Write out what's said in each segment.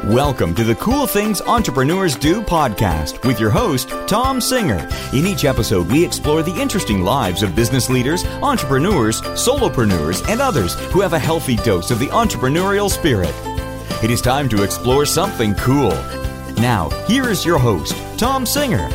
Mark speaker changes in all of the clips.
Speaker 1: Welcome to the Cool Things Entrepreneurs Do podcast with your host, Tom Singer. In each episode, we explore the interesting lives of business leaders, entrepreneurs, solopreneurs, and others who have a healthy dose of the entrepreneurial spirit. It is time to explore something cool. Now, here is your host, Tom Singer.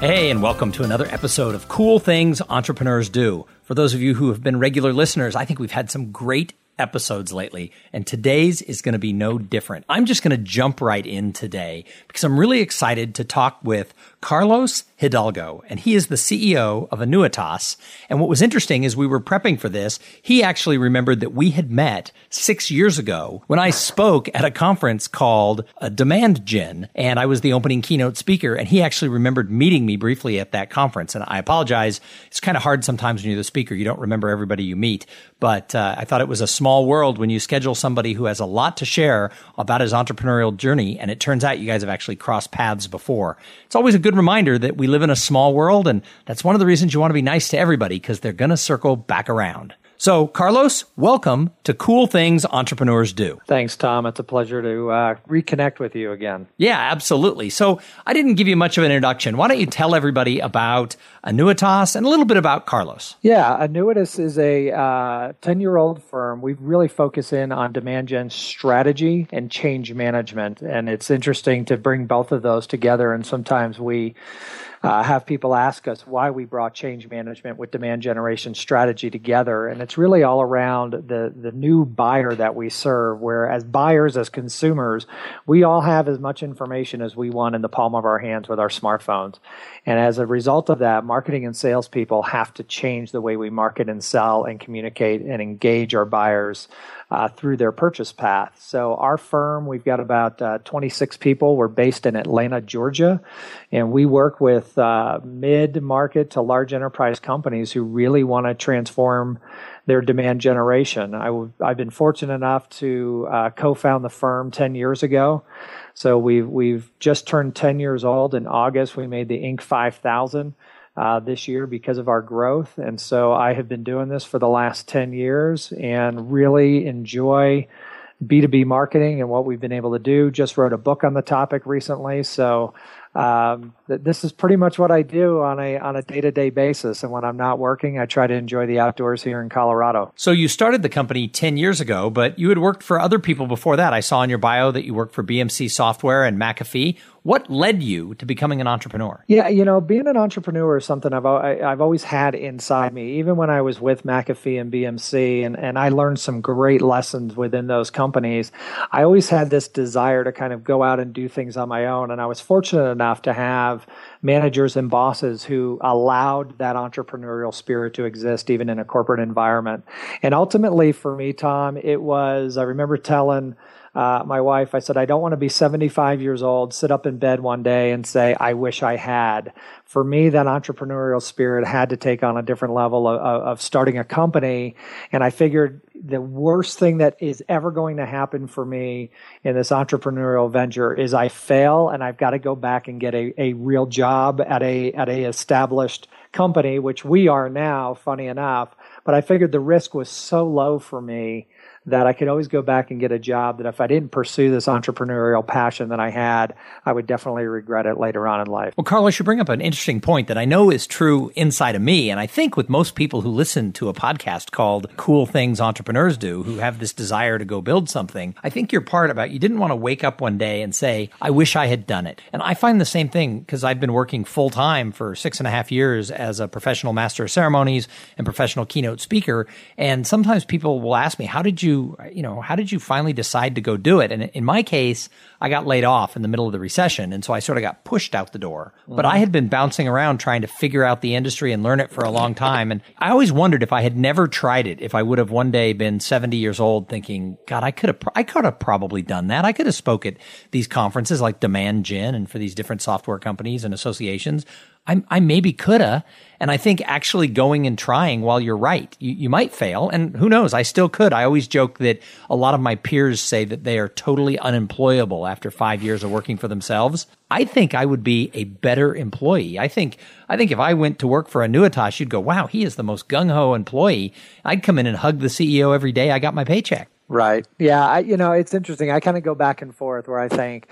Speaker 2: Hey, and welcome to another episode of Cool Things Entrepreneurs Do. For those of you who have been regular listeners, I think we've had some great episodes lately, and today's is going to be no different. I'm just going to jump right in today because I'm really excited to talk with Carlos Hidalgo, and he is the CEO of Annuitas. And what was interesting is we were prepping for this. He actually remembered that we had met six years ago when I spoke at a conference called a Demand Gen, and I was the opening keynote speaker. And he actually remembered meeting me briefly at that conference. And I apologize. It's kind of hard sometimes when you're the speaker. You don't remember everybody you meet, but uh, I thought it was a small world when you schedule somebody who has a lot to share about his entrepreneurial journey. And it turns out you guys have actually crossed paths before. It's always a good reminder that we live in a small world. And that's one of the reasons you want to be nice to everybody because they're going to circle back around. So, Carlos, welcome to Cool Things Entrepreneurs Do.
Speaker 3: Thanks, Tom. It's a pleasure to uh, reconnect with you again.
Speaker 2: Yeah, absolutely. So, I didn't give you much of an introduction. Why don't you tell everybody about Annuitas and a little bit about Carlos?
Speaker 3: Yeah, Annuitas is a 10 uh, year old firm. We really focus in on demand gen strategy and change management. And it's interesting to bring both of those together. And sometimes we uh, have people ask us why we brought change management with demand generation strategy together. And it's really all around the, the new buyer that we serve, where as buyers, as consumers, we all have as much information as we want in the palm of our hands with our smartphones. And as a result of that, marketing and salespeople have to change the way we market and sell and communicate and engage our buyers uh, through their purchase path. So, our firm, we've got about uh, 26 people. We're based in Atlanta, Georgia, and we work with uh, mid market to large enterprise companies who really want to transform their demand generation. i w- I've been fortunate enough to uh, co found the firm 10 years ago. So, we've, we've just turned 10 years old in August. We made the Inc. 5000 uh, this year because of our growth. And so I have been doing this for the last 10 years and really enjoy B2B marketing and what we've been able to do. Just wrote a book on the topic recently. So um, this is pretty much what I do on a on a day to day basis. And when I'm not working, I try to enjoy the outdoors here in Colorado.
Speaker 2: So you started the company ten years ago, but you had worked for other people before that. I saw in your bio that you worked for BMC Software and McAfee. What led you to becoming an entrepreneur?
Speaker 3: Yeah, you know, being an entrepreneur is something I've I've always had inside me. Even when I was with McAfee and BMC, and and I learned some great lessons within those companies. I always had this desire to kind of go out and do things on my own, and I was fortunate enough to have managers and bosses who allowed that entrepreneurial spirit to exist even in a corporate environment. And ultimately, for me, Tom, it was I remember telling uh, my wife, I said, I don't want to be 75 years old, sit up in bed one day and say, I wish I had. For me, that entrepreneurial spirit had to take on a different level of, of starting a company. And I figured the worst thing that is ever going to happen for me in this entrepreneurial venture is I fail and I've got to go back and get a, a real job at a, at a established company, which we are now, funny enough. But I figured the risk was so low for me that I could always go back and get a job that if I didn't pursue this entrepreneurial passion that I had, I would definitely regret it later on in life.
Speaker 2: Well, Carlos, you bring up an interesting point that I know is true inside of me. And I think with most people who listen to a podcast called Cool Things Entrepreneurs Do, who have this desire to go build something, I think your part about you didn't want to wake up one day and say, I wish I had done it. And I find the same thing because I've been working full time for six and a half years as a professional master of ceremonies and professional keynote speaker. And sometimes people will ask me, how did you you, know, how did you finally decide to go do it? And in my case, I got laid off in the middle of the recession. And so I sort of got pushed out the door. Mm-hmm. But I had been bouncing around trying to figure out the industry and learn it for a long time. And I always wondered if I had never tried it, if I would have one day been 70 years old thinking, God, I could have, I could have probably done that. I could have spoke at these conferences like Demand Gen and for these different software companies and associations. I, I maybe coulda. And I think actually going and trying while you're right, you, you might fail. And who knows? I still could. I always joke that a lot of my peers say that they are totally unemployable after five years of working for themselves. I think I would be a better employee. I think, I think if I went to work for Annuitas, you'd go, wow, he is the most gung ho employee. I'd come in and hug the CEO every day I got my paycheck.
Speaker 3: Right. Yeah. I, you know, it's interesting. I kind of go back and forth where I think,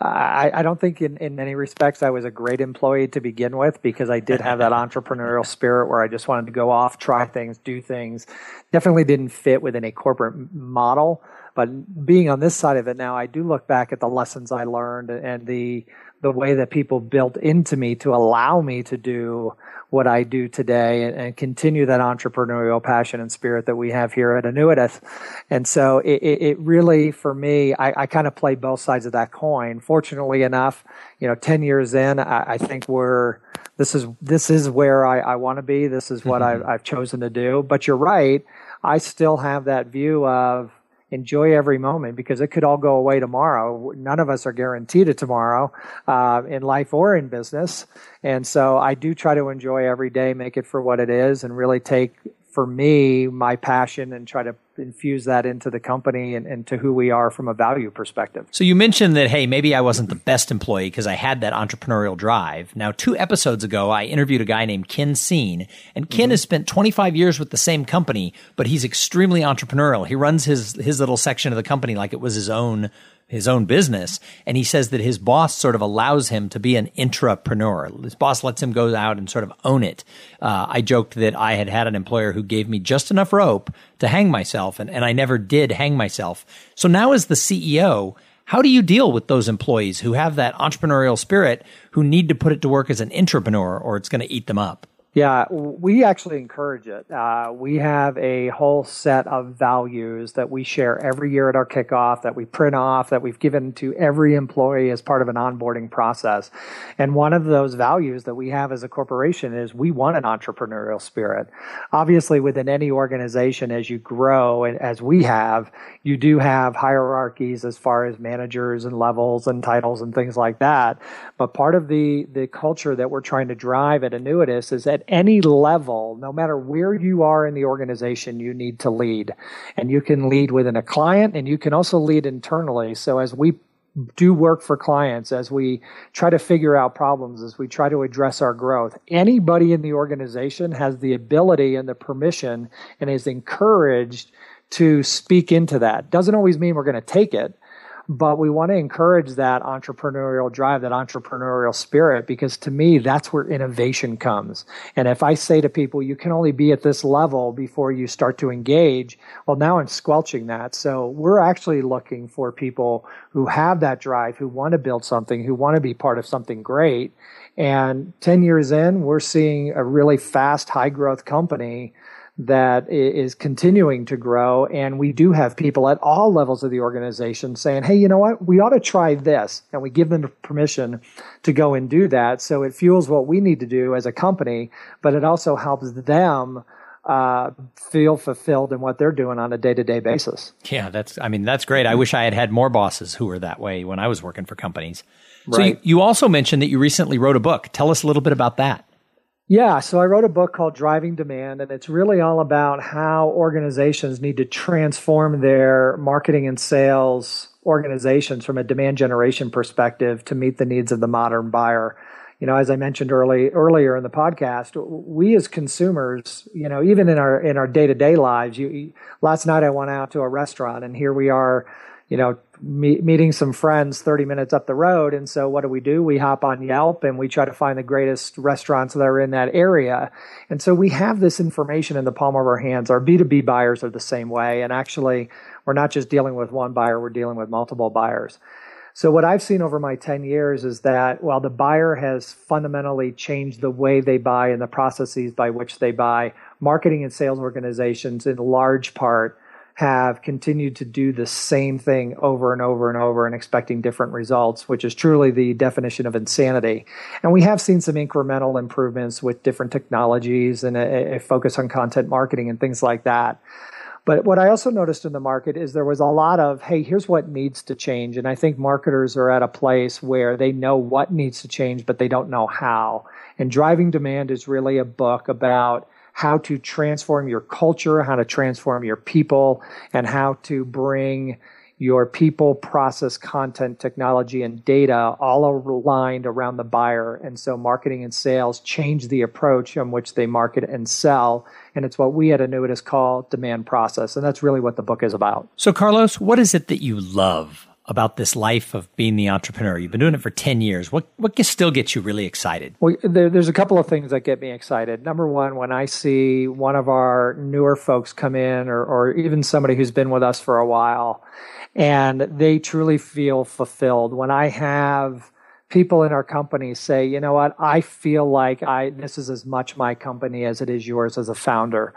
Speaker 3: I, I, don't think in, in many respects I was a great employee to begin with because I did have that entrepreneurial spirit where I just wanted to go off, try things, do things. Definitely didn't fit within a corporate model. But being on this side of it now, I do look back at the lessons I learned and the the way that people built into me to allow me to do what I do today and, and, continue that entrepreneurial passion and spirit that we have here at Annuitas. And so it, it really, for me, I, I kind of play both sides of that coin. Fortunately enough, you know, 10 years in, I, I think we're, this is, this is where I, I want to be. This is what mm-hmm. I've, I've chosen to do. But you're right. I still have that view of, enjoy every moment because it could all go away tomorrow. None of us are guaranteed it tomorrow uh, in life or in business. And so I do try to enjoy every day, make it for what it is, and really take for me my passion and try to infuse that into the company and, and, to who we are from a value perspective.
Speaker 2: So you mentioned that hey, maybe I wasn't the best employee because I had that entrepreneurial drive. Now, two episodes ago, I interviewed a guy named Ken Seen, and Ken mm-hmm. has spent 25 years with the same company, but he's extremely entrepreneurial. He runs his his little section of the company like it was his own his own business. And he says that his boss sort of allows him to be an intrapreneur. His boss lets him go out and sort of own it. Uh, I joked that I had had an employer who gave me just enough rope to hang myself, and, and I never did hang myself. So now, as the CEO, how do you deal with those employees who have that entrepreneurial spirit who need to put it to work as an intrapreneur or it's going to eat them up?
Speaker 3: Yeah, we actually encourage it. Uh, we have a whole set of values that we share every year at our kickoff, that we print off, that we've given to every employee as part of an onboarding process. And one of those values that we have as a corporation is we want an entrepreneurial spirit. Obviously, within any organization, as you grow, and as we have, you do have hierarchies as far as managers and levels and titles and things like that. But part of the, the culture that we're trying to drive at Annuitas is that at any level, no matter where you are in the organization, you need to lead. And you can lead within a client and you can also lead internally. So as we do work for clients, as we try to figure out problems, as we try to address our growth, anybody in the organization has the ability and the permission and is encouraged to speak into that. Doesn't always mean we're going to take it, but we want to encourage that entrepreneurial drive, that entrepreneurial spirit, because to me, that's where innovation comes. And if I say to people, you can only be at this level before you start to engage, well, now I'm squelching that. So we're actually looking for people who have that drive, who want to build something, who want to be part of something great. And 10 years in, we're seeing a really fast, high growth company that is continuing to grow. And we do have people at all levels of the organization saying, hey, you know what? We ought to try this. And we give them permission to go and do that. So it fuels what we need to do as a company, but it also helps them uh, feel fulfilled in what they're doing on a day to day basis.
Speaker 2: Yeah, that's, I mean, that's great. I wish I had had more bosses who were that way when I was working for companies. Right. So you, you also mentioned that you recently wrote a book. Tell us a little bit about that.
Speaker 3: Yeah, so I wrote a book called Driving Demand, and it's really all about how organizations need to transform their marketing and sales organizations from a demand generation perspective to meet the needs of the modern buyer. You know, as I mentioned early earlier in the podcast, we as consumers, you know, even in our in our day to day lives, you, last night I went out to a restaurant, and here we are, you know, meeting some friends 30 minutes up the road. And so what do we do? We hop on Yelp and we try to find the greatest restaurants that are in that area. And so we have this information in the palm of our hands. Our B2B buyers are the same way. And actually, we're not just dealing with one buyer, we're dealing with multiple buyers. So what I've seen over my 10 years is that while the buyer has fundamentally changed the way they buy and the processes by which they buy, marketing and sales organizations in large part have continued to do the same thing over and over and over and expecting different results, which is truly the definition of insanity. And we have seen some incremental improvements with different technologies and a, a focus on content marketing and things like that. But what I also noticed in the market is there was a lot of, hey, here's what needs to change. And I think marketers are at a place where they know what needs to change, but they don't know how. And Driving Demand is really a book about how to transform your culture, how to transform your people, and how to bring your people, process, content, technology, and data all aligned around the buyer. And so marketing and sales change the approach on which they market and sell. And it's what we at Annuitas call demand process. And that's really what the book is about.
Speaker 2: So, Carlos, what is it that you love about this life of being the entrepreneur? You've been doing it for 10 years. What, what still gets you really excited?
Speaker 3: Well, there, there's a couple of things that get me excited. Number one, when I see one of our newer folks come in, or, or even somebody who's been with us for a while, and they truly feel fulfilled. When I have people in our company say, you know what, I feel like I this is as much my company as it is yours as a founder.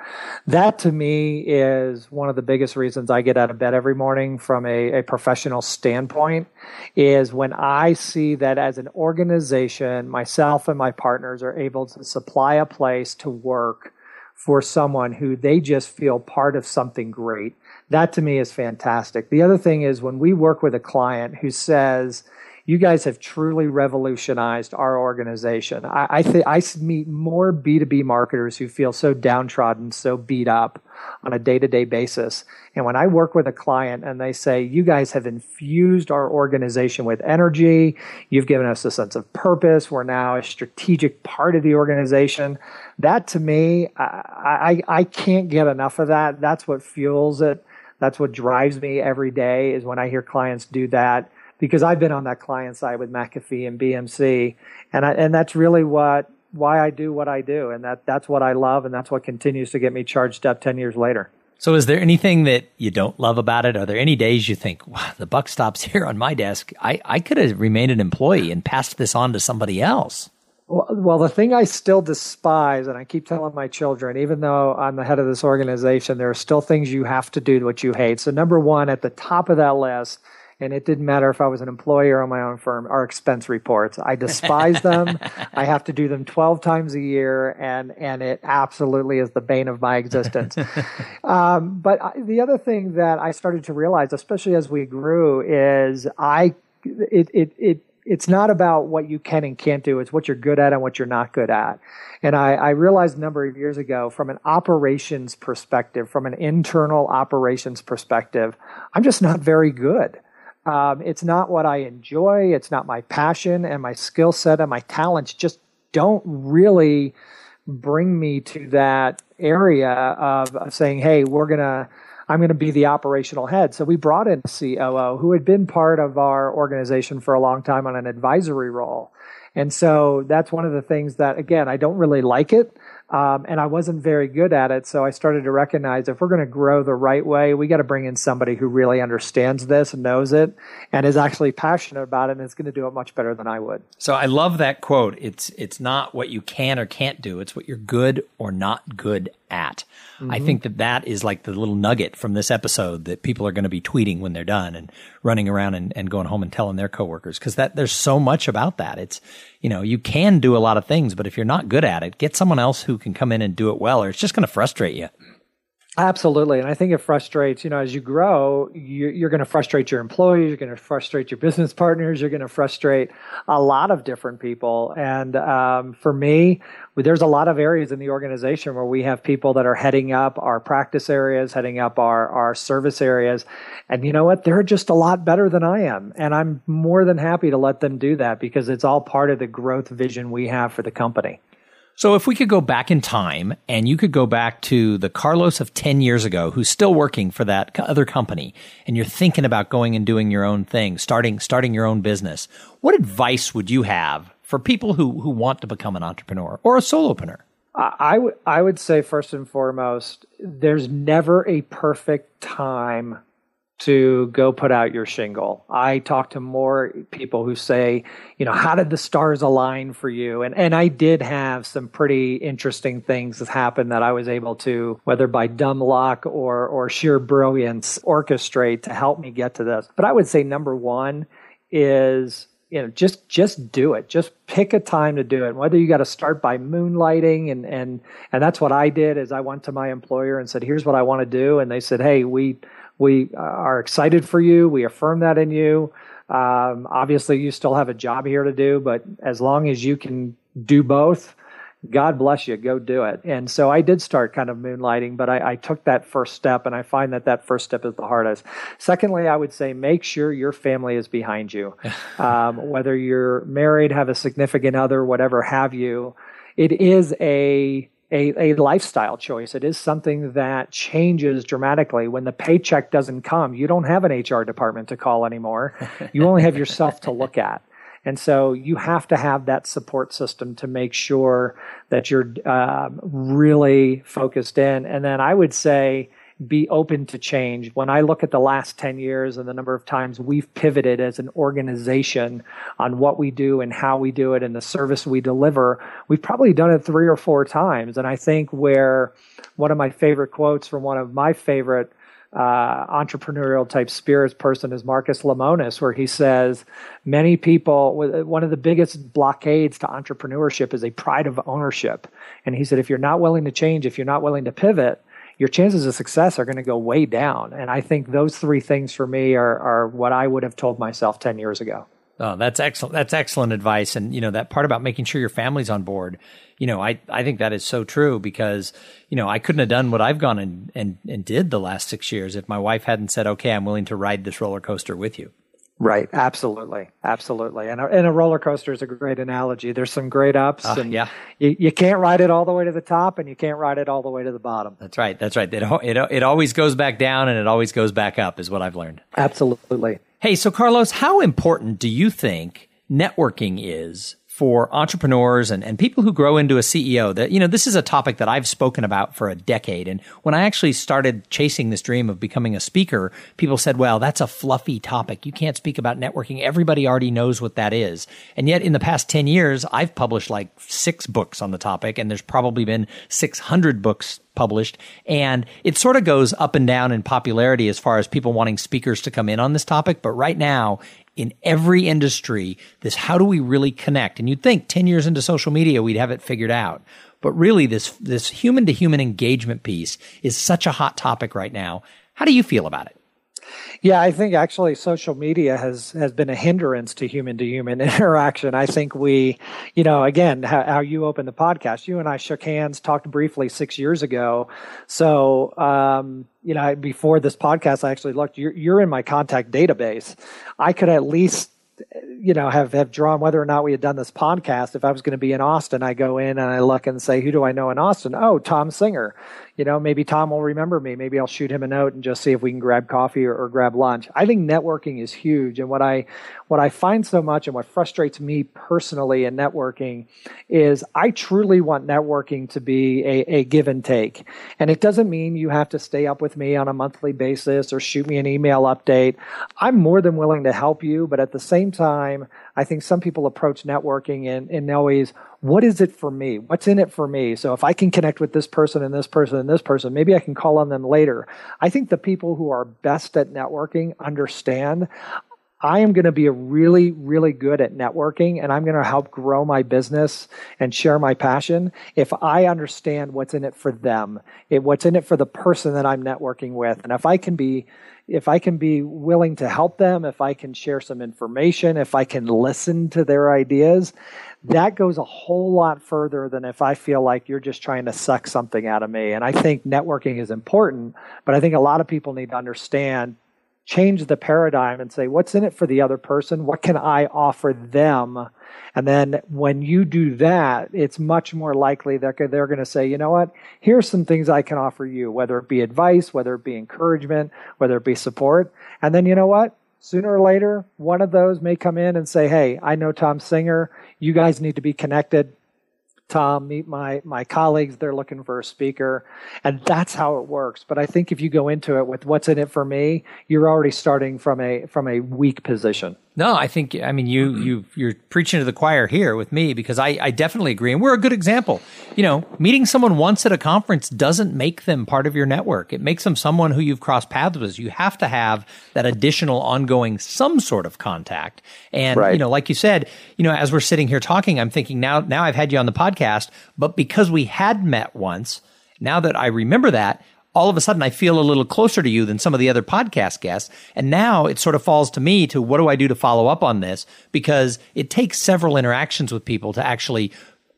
Speaker 3: That to me is one of the biggest reasons I get out of bed every morning from a, a professional standpoint is when I see that as an organization, myself and my partners are able to supply a place to work for someone who they just feel part of something great that to me is fantastic. The other thing is when we work with a client who says, you guys have truly revolutionized our organization. I, I think I meet more B2B marketers who feel so downtrodden, so beat up on a day to day basis. And when I work with a client and they say, you guys have infused our organization with energy, you've given us a sense of purpose, we're now a strategic part of the organization. That to me, I, I, I can't get enough of that. That's what fuels it. That's what drives me every day is when I hear clients do that because I've been on that client side with McAfee and BMC, and I, and that's really what why I do what I do, and that that's what I love, and that's what continues to get me charged up ten years later.
Speaker 2: So, is there anything that you don't love about it? Are there any days you think, wow, the buck stops here on my desk? I, I could have remained an employee and passed this on to somebody else.
Speaker 3: Well, well, the thing I still despise, and I keep telling my children, even though I'm the head of this organization, there are still things you have to do what you hate. So, number one, at the top of that list and it didn't matter if I was an employer or my own firm, are expense reports. I despise them. I have to do them 12 times a year, and, and it absolutely is the bane of my existence. um, but I, the other thing that I started to realize, especially as we grew, is I it, it, it it's not about what you can and can't do. It's what you're good at and what you're not good at. And I, I, realized a number of years ago, from an operations perspective, from an internal operations perspective, I'm just not very good. Um, it's not what I enjoy. It's not my passion, and my skill set and my talents just don't really bring me to that area of, of saying, "Hey, we're gonna." I'm going to be the operational head. So we brought in a COO who had been part of our organization for a long time on an advisory role. And so that's one of the things that, again, I don't really like it. Um, and I wasn't very good at it. So I started to recognize if we're going to grow the right way, we got to bring in somebody who really understands this knows it and is actually passionate about it and is going to do it much better than I would.
Speaker 2: So I love that quote. It's, it's not what you can or can't do. It's what you're good or not good at. Mm-hmm. I think that that is like the little nugget from this episode that people are going to be tweeting when they're done and running around and, and going home and telling their coworkers. Cause that there's so much about that. It's, you know, you can do a lot of things, but if you're not good at it, get someone else who can come in and do it well, or it's just going to frustrate you.
Speaker 3: Absolutely. And I think it frustrates, you know, as you grow, you're, going to frustrate your employees, you're going to frustrate your business partners, you're going to frustrate a lot of different people. And um, for me, there's a lot of areas in the organization where we have people that are heading up our practice areas, heading up our, our service areas. And you know what? They're just a lot better than I am. And I'm more than happy to let them do that because it's all part of the growth vision we have for the company.
Speaker 2: So if we could go back in time and you could go back to the Carlos of 10 years ago who's still working for that other company and you're thinking about going and doing your own thing, starting starting your own business, what advice would you have for people who who want to become an entrepreneur or a solopreneur?
Speaker 3: I would I would say first and foremost, there's never a perfect time to go put out your shingle. I talk to more people who say, you know, how did the stars align for you? And and I did have some pretty interesting things that happened that I was able to, whether by dumb luck or or sheer brilliance, orchestrate to help me get to this. But I would say number one is you know just just do it just pick a time to do it whether you got to start by moonlighting and and and that's what i did is i went to my employer and said here's what i want to do and they said hey we we are excited for you. We affirm that in you. Um, obviously, you still have a job here to do, but as long as you can do both, God bless you, go do it. And so I did start kind of moonlighting, but I, I, took that first step, and I find that that first step is the hardest. Secondly, I would say make sure your family is behind you. um, whether you're married, have a significant other, whatever have you, it is a a, a lifestyle choice. It is something that changes dramatically. When the paycheck doesn't come, you don't have an HR department to call anymore. You only have yourself to look at. And so you have to have that support system to make sure that you're uh, really focused in. And then I would say, be open to change. When I look at the last 10 years and the number of times we've pivoted as an organization on what we do and how we do it and the service we deliver, we've probably done it three or four times. And I think where one of my favorite quotes from one of my favorite uh, entrepreneurial type spirits person is Marcus Lemonis, where he says many people, one of the biggest blockades to entrepreneurship is a pride of ownership. And he said, if you're not willing to change, if you're not willing to pivot, your chances of success are going to go way down. And I think those three things for me are, are what I would have told myself 10 years ago.
Speaker 2: Oh, that's excellent. That's excellent advice. And, you know, that part about making sure your family's on board, you know, I, I think that is so true because, you know, I couldn't have done what I've gone and, and, and did the last six years if my wife hadn't said, okay, I'm willing to ride this roller coaster with you.
Speaker 3: Right. Absolutely. Absolutely. And a, and a roller coaster is a great analogy. There's some great ups uh, and
Speaker 2: yeah.
Speaker 3: you, you can't ride it all the way to the top and you can't ride it all the way to the bottom.
Speaker 2: That's right. That's right. It, it, it always goes back down and it always goes back up is what I've learned.
Speaker 3: Absolutely.
Speaker 2: Hey, so Carlos, how important do you think networking is for entrepreneurs and, and people who grow into a CEO that, you know, this is a topic that I've spoken about for a decade. And when I actually started chasing this dream of becoming a speaker, people said, well, that's a fluffy topic. You can't speak about networking. Everybody already knows what that is. And yet in the past 10 years, I've published like six books on the topic and there's probably been 600 books published. And it sort of goes up and down in popularity as far as people wanting speakers to come in on this topic. But right now, in every industry, this how do we really connect? And you'd think 10 years into social media, we'd have it figured out. But really, this, this human to human engagement piece is such a hot topic right now. How do you feel about it?
Speaker 3: Yeah, I think actually social media has has been a hindrance to human to human interaction. I think we, you know, again, how, how, you opened the podcast, you and I shook hands, talked briefly six years ago. So, um, you know, before this podcast, I actually looked. You're, you're in my contact database. I could at least you know have have drawn whether or not we had done this podcast if i was going to be in austin i go in and i look and say who do i know in austin oh tom singer you know, maybe Tom will remember me. Maybe I'll shoot him a note and just see if we can grab coffee or, or, grab lunch. I think networking is huge. And what I, what I find so much and what frustrates me personally in networking is I truly want networking to be a, a give and take. And it doesn't mean you have to stay up with me on a monthly basis or shoot me an email update. I'm more than willing to help you. But at the same time, I think some people approach networking and, and always, what is it for me? What's in it for me? So if I can connect with this person and this person and this person, maybe I can call on them later. I think the people who are best at networking understand I am going to be really, really good at networking and I'm going to help grow my business and share my passion if I understand what's in it for them, what's in it for the person that I'm networking with. And if I can be if I can be willing to help them, if I can share some information, if I can listen to their ideas, that goes a whole lot further than if I feel like you're just trying to suck something out of me. And I think networking is important, but I think a lot of people need to understand change the paradigm and say, what's in it for the other person? What can I offer them? And then when you do that, it's much more likely that they're going to say, you know what? Here's some things I can offer you, whether it be advice, whether it be encouragement, whether it be support. And then you know what? Sooner or later, one of those may come in and say, hey, I know Tom Singer. You guys need to be connected Tom, meet my my colleagues. They're looking for a speaker, and that's how it works. But I think if you go into it with what's in it for me, you're already starting from a from a weak position.
Speaker 2: No, I think I mean you mm-hmm. you you're preaching to the choir here with me because I, I definitely agree, and we're a good example. You know, meeting someone once at a conference doesn't make them part of your network. It makes them someone who you've crossed paths with. You have to have that additional ongoing some sort of contact. And right. you know, like you said, you know, as we're sitting here talking, I'm thinking now now I've had you on the podcast, but because we had met once, now that I remember that, all of a sudden I feel a little closer to you than some of the other podcast guests. And now it sort of falls to me to what do I do to follow up on this? Because it takes several interactions with people to actually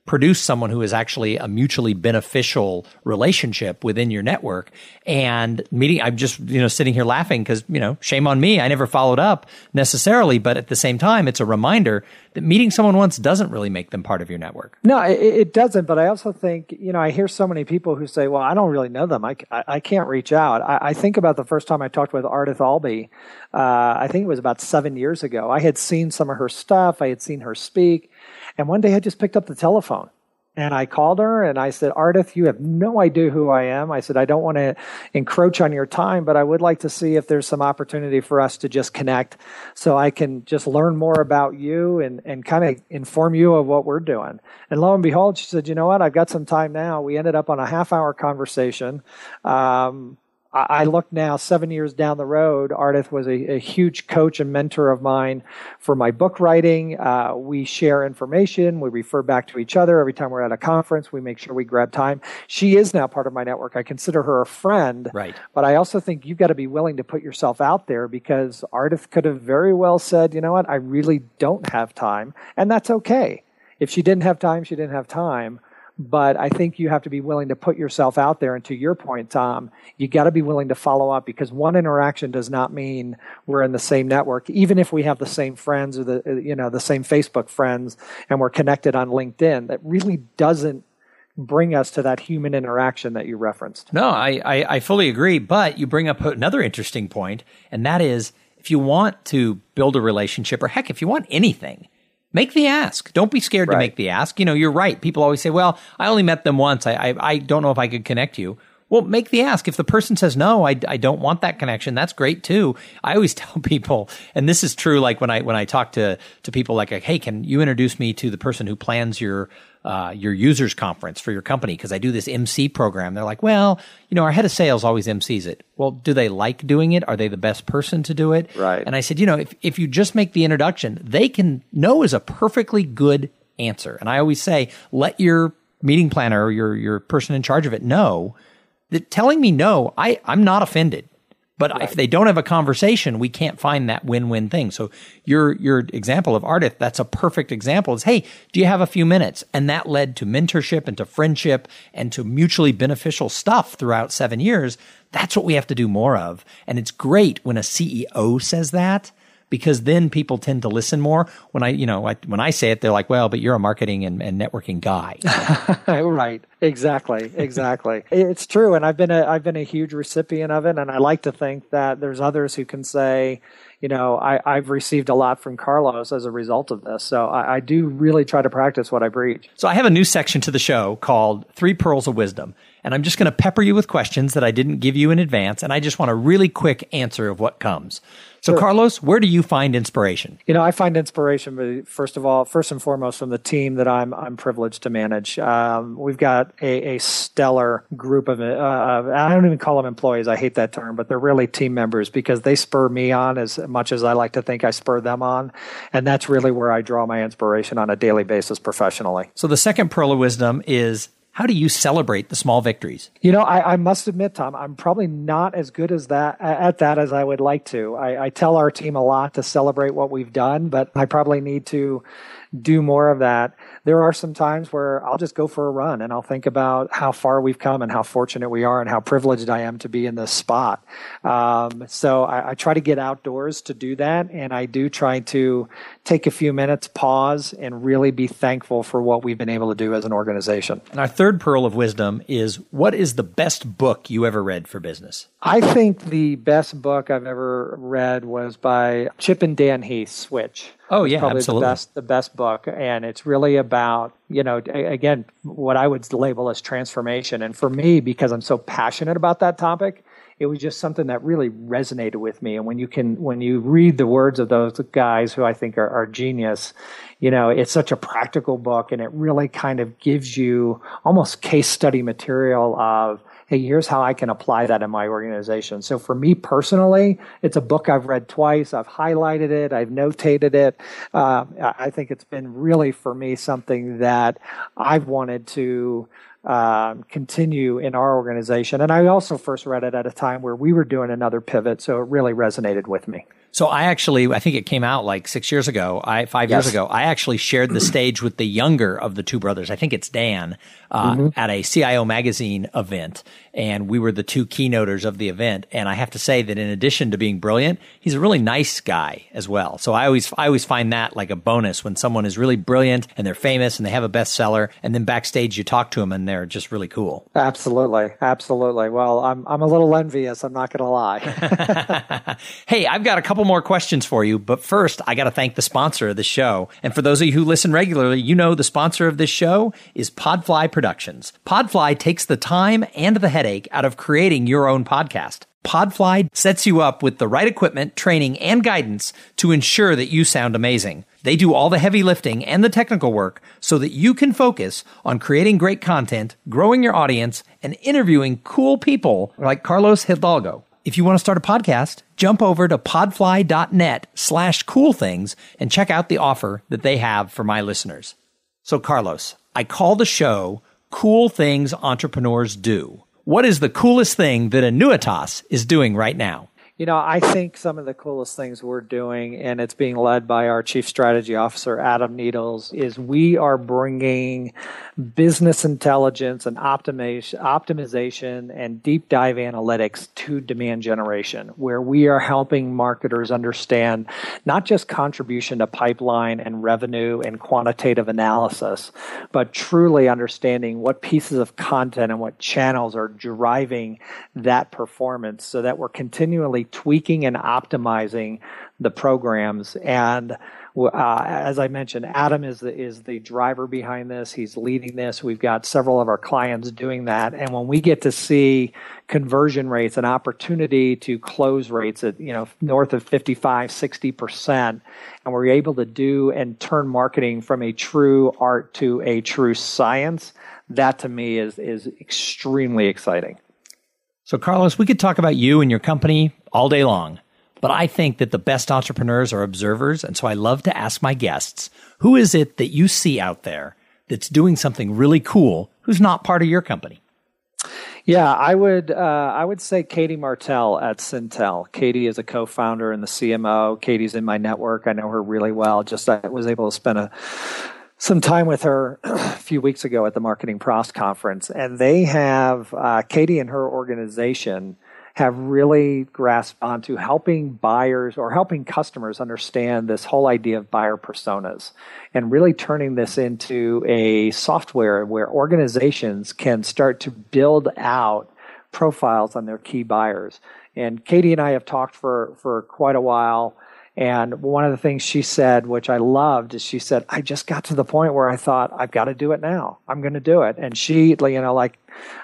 Speaker 2: produce someone who is actually a mutually beneficial relationship within your network. And meeting, I'm just, you know, sitting here laughing because, you know, shame on me. I never followed up necessarily, but at the same time, it's a reminder that meeting someone once doesn't really make them part of your network.
Speaker 3: No, it, it doesn't. But I also think, you know, I hear so many people who say, well, I don't really know them. I, I, I can't reach out. I, I, think about the first time I talked with Ardith Albee. Uh, I think it was about seven years ago. I had seen some of her stuff. I had seen her speak and one day I just picked up the telephone and I called her and I said, Ardith, you have no idea who I am. I said, I don't want to encroach on your time, but I would like to see if there's some opportunity for us to just connect so I can just learn more about you and, and kind of inform you of what we're doing. And lo and behold, she said, you know what? I've got some time now. We ended up on a half hour conversation. Um, I look now seven years down the road. Ardith was a, a huge coach and mentor of mine for my book writing. Uh, we share information. We refer back to each other every time we're at a conference. We make sure we grab time. She is now part of my network. I consider her a friend.
Speaker 2: Right.
Speaker 3: But I also think you've got to be willing to put yourself out there because Ardith could have very well said, you know what, I really don't have time. And that's okay. If she didn't have time, she didn't have time but I think you have to be willing to put yourself out there. And to your point, Tom, you got to be willing to follow up because one interaction does not mean we're in the same network. Even if we have the same friends or the uh, you know the same Facebook friends and we're connected on LinkedIn, that really doesn't bring us to that human interaction that you referenced.
Speaker 2: No, I, I, I fully agree. But you bring up another interesting point, and that is if you want to build a relationship, or heck, if you want anything Make the ask. Don't be scared right. to make the ask. You know, you're right. People always say, well, I only met them once. I, I, I don't know if I could connect you. Well, make the ask. If the person says, no, I, I don't want that connection, that's great too. I always tell people, and this is true, like when I, when I talk to, to people like, hey, can you introduce me to the person who plans your, uh, your users conference for your company because I do this MC program. They're like, well, you know, our head of sales always MCs it. Well, do they like doing it? Are they the best person to do it?
Speaker 3: Right.
Speaker 2: And I said, you know, if, if you just make the introduction, they can know is a perfectly good answer. And I always say, let your meeting planner or your, your person in charge of it know that telling me no, I, I'm not offended. But right. if they don't have a conversation, we can't find that win-win thing. So your your example of Ardith, that's a perfect example. Is hey, do you have a few minutes? And that led to mentorship and to friendship and to mutually beneficial stuff throughout seven years. That's what we have to do more of. And it's great when a CEO says that because then people tend to listen more. When I, you know, I, when I say it, they're like, well, but you're a marketing and, and networking guy.
Speaker 3: right. Exactly. Exactly. it's true. And I've been a, I've been a huge recipient of it. And I like to think that there's others who can say, you know, I, I've received a lot from Carlos as a result of this. So I, I do really try to practice what I preach.
Speaker 2: So I have a new section to the show called Three Pearls of Wisdom. And I'm just going to pepper you with questions that I didn't give you in advance. And I just want a really quick answer of what comes. So, sure. Carlos, where do you find inspiration?
Speaker 3: You know, I find inspiration, first of all, first and foremost, from the team that I'm I'm privileged to manage. Um, we've got a, a, stellar group of, uh, I don't even call them employees. I hate that term, but they're really team members because they spur me on as much as I like to think I spur them on, and that's really where I draw my inspiration on a daily basis professionally.
Speaker 2: So, the second pearl of wisdom is how do you celebrate the small victories?
Speaker 3: You know, I, I, must admit, Tom, I'm probably not as good as that at that as I would like to. I, I tell our team a lot to celebrate what we've done, but I probably need to do more of that. There are some times where I'll just go for a run and I'll think about how far we've come and how fortunate we are and how privileged I am to be in this spot. Um, so I, I, try to get outdoors to do that, and I do try to take a few minutes, pause, and really be thankful for what we've been able to do as an organization.
Speaker 2: And our third pearl of wisdom is what is the best book you ever read for business?
Speaker 3: I think the best book I've ever read was by Chip and Dan Heath, Switch.
Speaker 2: Oh yeah,
Speaker 3: probably
Speaker 2: absolutely.
Speaker 3: the best the best book, and it's really about you know again what I would label as transformation. And for me, because I'm so passionate about that topic, it was just something that really resonated with me. And when you can, when you read the words of those guys who I think are, are genius, you know, it's such a practical book and it really kind of gives you almost case study material of, hey, here's how I can apply that in my organization. So for me personally, it's a book I've read twice. I've highlighted it. I've notated it. Uh, I think it's been really for me something that I've wanted to um, continue in our organization. And I also first read it at a time where we were doing another pivot, so it really resonated with me.
Speaker 2: So I actually, I think it came out like six years ago, I five yes. years ago. I actually shared the stage with the younger of the two brothers. I think it's Dan uh, mm-hmm. at a CIO magazine event, and we were the two keynoters of the event. And I have to say that in addition to being brilliant, he's a really nice guy as well. So I always, I always find that like a bonus when someone is really brilliant and they're famous and they have a bestseller, and then backstage you talk to them and they're just really cool.
Speaker 3: Absolutely, absolutely. Well, I'm I'm a little envious. I'm not going to lie.
Speaker 2: hey, I've got a couple more questions for you, but first I got to thank the sponsor of the show. And for those of you who listen regularly, you know the sponsor of this show is Podfly Productions. Podfly takes the time and the headache out of creating your own podcast. Podfly sets you up with the right equipment, training, and guidance to ensure that you sound amazing. They do all the heavy lifting and the technical work so that you can focus on creating great content, growing your audience, and interviewing cool people like Carlos Hidalgo. If you want to start a podcast, jump over to podfly.net slash cool things and check out the offer that they have for my listeners. So, Carlos, I call the show Cool Things Entrepreneurs Do. What is the coolest thing that Annuitas is doing right now?
Speaker 3: You know, I think some of the coolest things we're doing, and it's being led by our Chief Strategy Officer, Adam Needles, is we are bringing business intelligence and optimization, optimization and deep dive analytics to demand generation, where we are helping marketers understand not just contribution to pipeline and revenue and quantitative analysis, but truly understanding what pieces of content and what channels are driving that performance so that we're continually tweaking and optimizing the programs. And uh, as I mentioned, Adam is the is the driver behind this. He's leading this. We've got several of our clients doing that, and when we get to see conversion rates, an opportunity to close rates at you know north of 55, 60 percent, and we're able to do and turn marketing from a true art to a true science. That to me is is extremely exciting.
Speaker 2: So, Carlos, we could talk about you and your company all day long, but I think that the best entrepreneurs are observers. And so I love to ask my guests who is it that you see out there that's doing something really cool who's not part of your company?
Speaker 3: Yeah, I would uh, I would say Katie Martell at Cintell. Katie is a co-founder and the CMO. Katie's in my network. I know her really well. Just I was able to spend a some time with her a few weeks ago at the MarketingProfs conference, and they have uh, Katie and her organization have really grasped onto helping buyers or helping customers understand this whole idea of buyer personas and really turning this into a software where organizations can start to build out profiles on their key buyers. And Katie and I have talked for, for quite a while and one of the things she said, which I loved, is she said, I just got to the point where I thought, I've got to do it now. I'm going to do it. And she, you know, like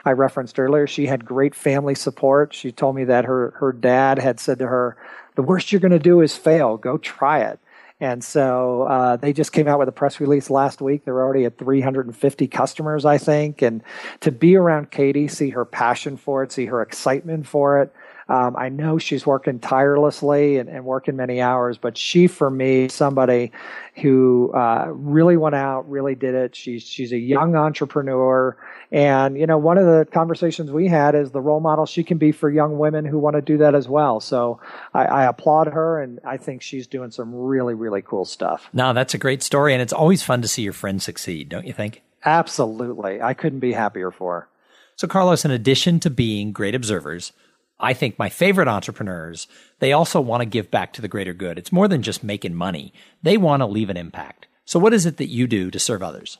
Speaker 3: I referenced earlier, she had great family support. She told me that her, her dad had said to her, the worst you're going to do is fail. Go try it. And so uh, they just came out with a press release last week. They're already at 350 customers, I think. And to be around Katie, see her passion for it, see her excitement for it, um, I know she's working tirelessly and, and, working many hours, but she, for me, somebody who uh, really went out, really did it. She's she's a young entrepreneur, and you know, one of the conversations we had is the role model she can be for young women who want to do that as well. So I, I applaud her, and I think she's doing some really really cool stuff.
Speaker 2: No, that's a great story, and it's always fun to see your friends succeed, don't you think?
Speaker 3: Absolutely, I couldn't be happier for her.
Speaker 2: So, Carlos, in addition to being great observers, I think my favorite entrepreneurs, they also want to give back to the greater good. It's more than just making money. They want to leave an impact. So what is it that you do to serve others?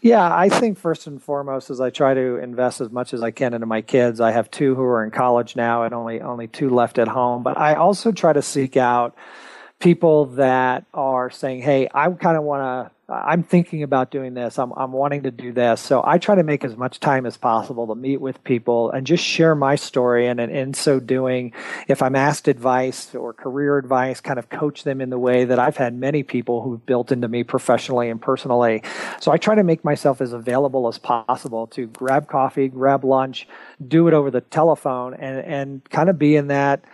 Speaker 3: Yeah, I think first and foremost is I try to invest as much as I can into my kids. I have two who are in college now and only only two left at home, but I also try to seek out people that are saying, "Hey, I kind of want to. I'm thinking about doing this. I'm I'm wanting to do this." So I try to make as much time as possible to meet with people and just share my story. And, and in so doing, if I'm asked advice or career advice, kind of coach them in the way that I've had many people who've built into me professionally and personally. So I try to make myself as available as possible to grab coffee, grab lunch, do it over the telephone, and and kind of be in that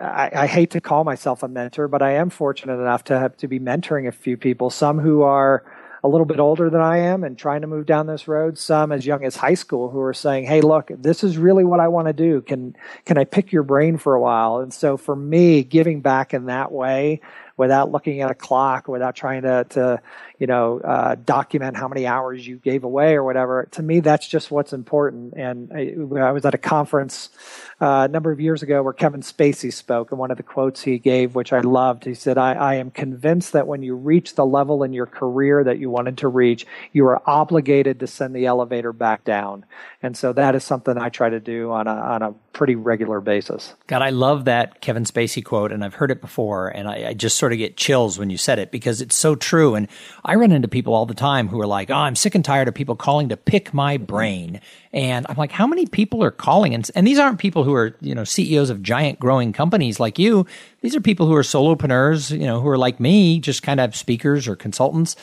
Speaker 3: I, I, hate to call myself a mentor, but I am fortunate enough to have to be mentoring a few people, some who are a little bit older than I am and trying to move down this road, some as young as high school who are saying, "Hey, look, this is really what I want to do. Can can I pick your brain for a while?" And so for me, giving back in that way without looking at a clock, without trying to, to you know, uh, document how many hours you gave away or whatever. To me, that's just what's important. And I, I was at a conference uh, a number of years ago where Kevin Spacey spoke, and one of the quotes he gave, which I loved, he said, I, I am convinced that when you reach the level in your career that you wanted to reach, you are obligated to send the elevator back down. And so that is something I try to do on a, on a pretty regular basis.
Speaker 2: God, I love that Kevin Spacey quote, and I've heard it before, and I, I just sort of get chills when you said it because it's so true. And I run into people all the time who are like, "Oh, I'm sick and tired of people calling to pick my brain." And I'm like, "How many people are calling?" And, and these aren't people who are, you know, CEOs of giant growing companies like you. These are people who are solopreneurs, you know, who are like me, just kind of speakers or consultants.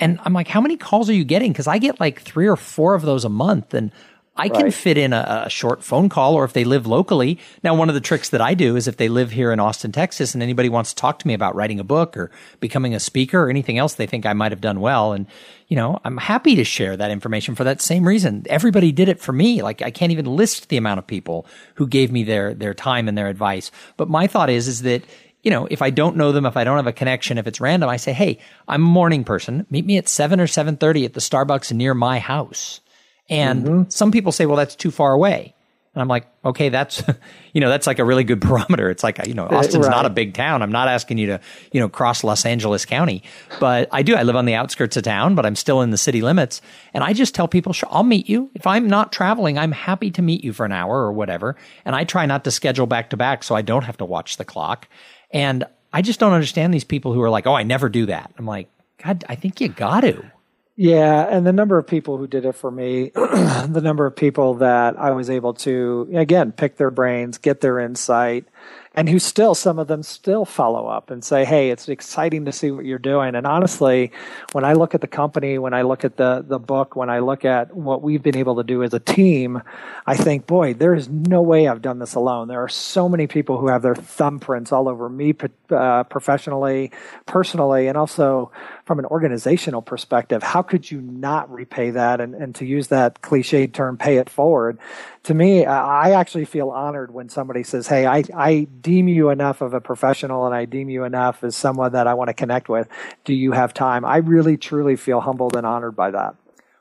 Speaker 2: And I'm like, "How many calls are you getting?" Cuz I get like 3 or 4 of those a month and I can right. fit in a, a, short phone call or if they live locally. Now, one of the tricks that I do is if they live here in Austin, Texas, and anybody wants to talk to me about writing a book or becoming a speaker or anything else they think I might have done well. And, you know, I'm happy to share that information for that same reason. Everybody did it for me. Like I can't even list the amount of people who gave me their, their time and their advice. But my thought is, is that you know, if I don't know them, if I don't have a connection, if it's random, I say, "Hey, I'm a morning person. Meet me at 7 or 7:30 at the Starbucks near my house." And mm-hmm. some people say, well, that's too far away. And I'm like, okay, that's, you know, that's like a really good barometer. It's like, you know, Austin's right. not a big town. I'm not asking you to, you know, cross Los Angeles County, but I do. I live on the outskirts of town, but I'm still in the city limits. And I just tell people, sure, I'll meet you. If I'm not traveling, I'm happy to meet you for an hour or whatever. And I try not to schedule back to back so I don't have to watch the clock. And I just don't understand these people who are like, oh, I never do that. I'm like, God, I think you got to.
Speaker 3: Yeah, and the number of people who did it for me, the number of people that I was able to, again, pick their brains, get their insight, and who still some of them still follow up and say hey it's exciting to see what you're doing. And honestly when i look at the company when i look at the the book when i look at what we've been able to do as a team i think boy there is no way i've done this alone. There are so many people who have their thumbprints all over me uh, professionally personally and also from an organizational perspective how could you not repay that and, and to use that cliched term pay it forward to me, I actually feel honored when somebody says, Hey, I, I deem you enough of a professional and I deem you enough as someone that I want to connect with. Do you have time? I really, truly feel humbled and honored by that.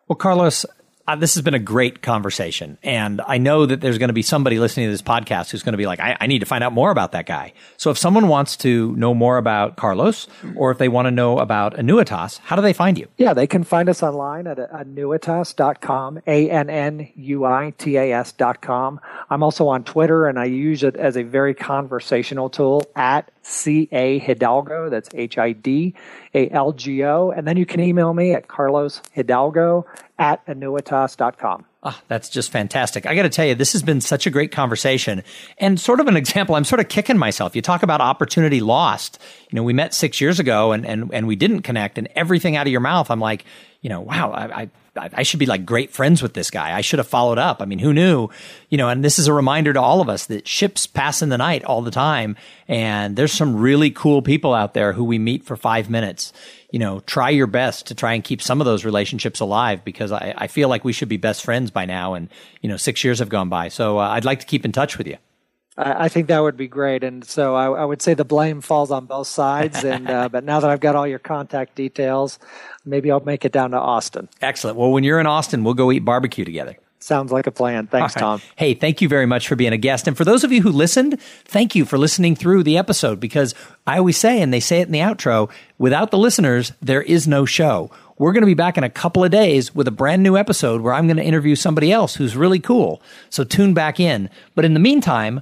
Speaker 2: Well, Carlos, uh, this has been a great conversation. And I know that there's going to be somebody listening to this podcast who's going to be like, I, I, need to find out more about that guy. So if someone wants to know more about Carlos or if they want to know about Annuitas, how do they find you?
Speaker 3: Yeah, they can find us online at annuitas.com, A N N U I T A S.com. I'm also on Twitter and I use it as a very conversational tool at C A Hidalgo. That's H I D A L G O. And then you can email me at Carlos Hidalgo at annuitas.com.
Speaker 2: Oh, ah, that's just fantastic. I got to tell you, this has been such a great conversation and sort of an example. I'm sort of kicking myself. You talk about opportunity lost. You know, we met six years ago and, and, and we didn't connect and everything out of your mouth. I'm like, you know, wow, I, I I should be like great friends with this guy. I should have followed up. I mean, who knew? You know, and this is a reminder to all of us that ships pass in the night all the time. And there's some really cool people out there who we meet for five minutes. You know, try your best to try and keep some of those relationships alive because I, I feel like we should be best friends by now. And, you know, six years have gone by. So uh, I'd like to keep in touch with you.
Speaker 3: I think that would be great, and so I, I would say the blame falls on both sides. And uh, but now that I've got all your contact details, maybe I'll make it down to Austin.
Speaker 2: Excellent. Well, when you're in Austin, we'll go eat barbecue together.
Speaker 3: Sounds like a plan. Thanks, right. Tom.
Speaker 2: Hey, thank you very much for being a guest. And for those of you who listened, thank you for listening through the episode because I always say, and they say it in the outro, without the listeners, there is no show. We're going to be back in a couple of days with a brand new episode where I'm going to interview somebody else who's really cool. So tune back in. But in the meantime,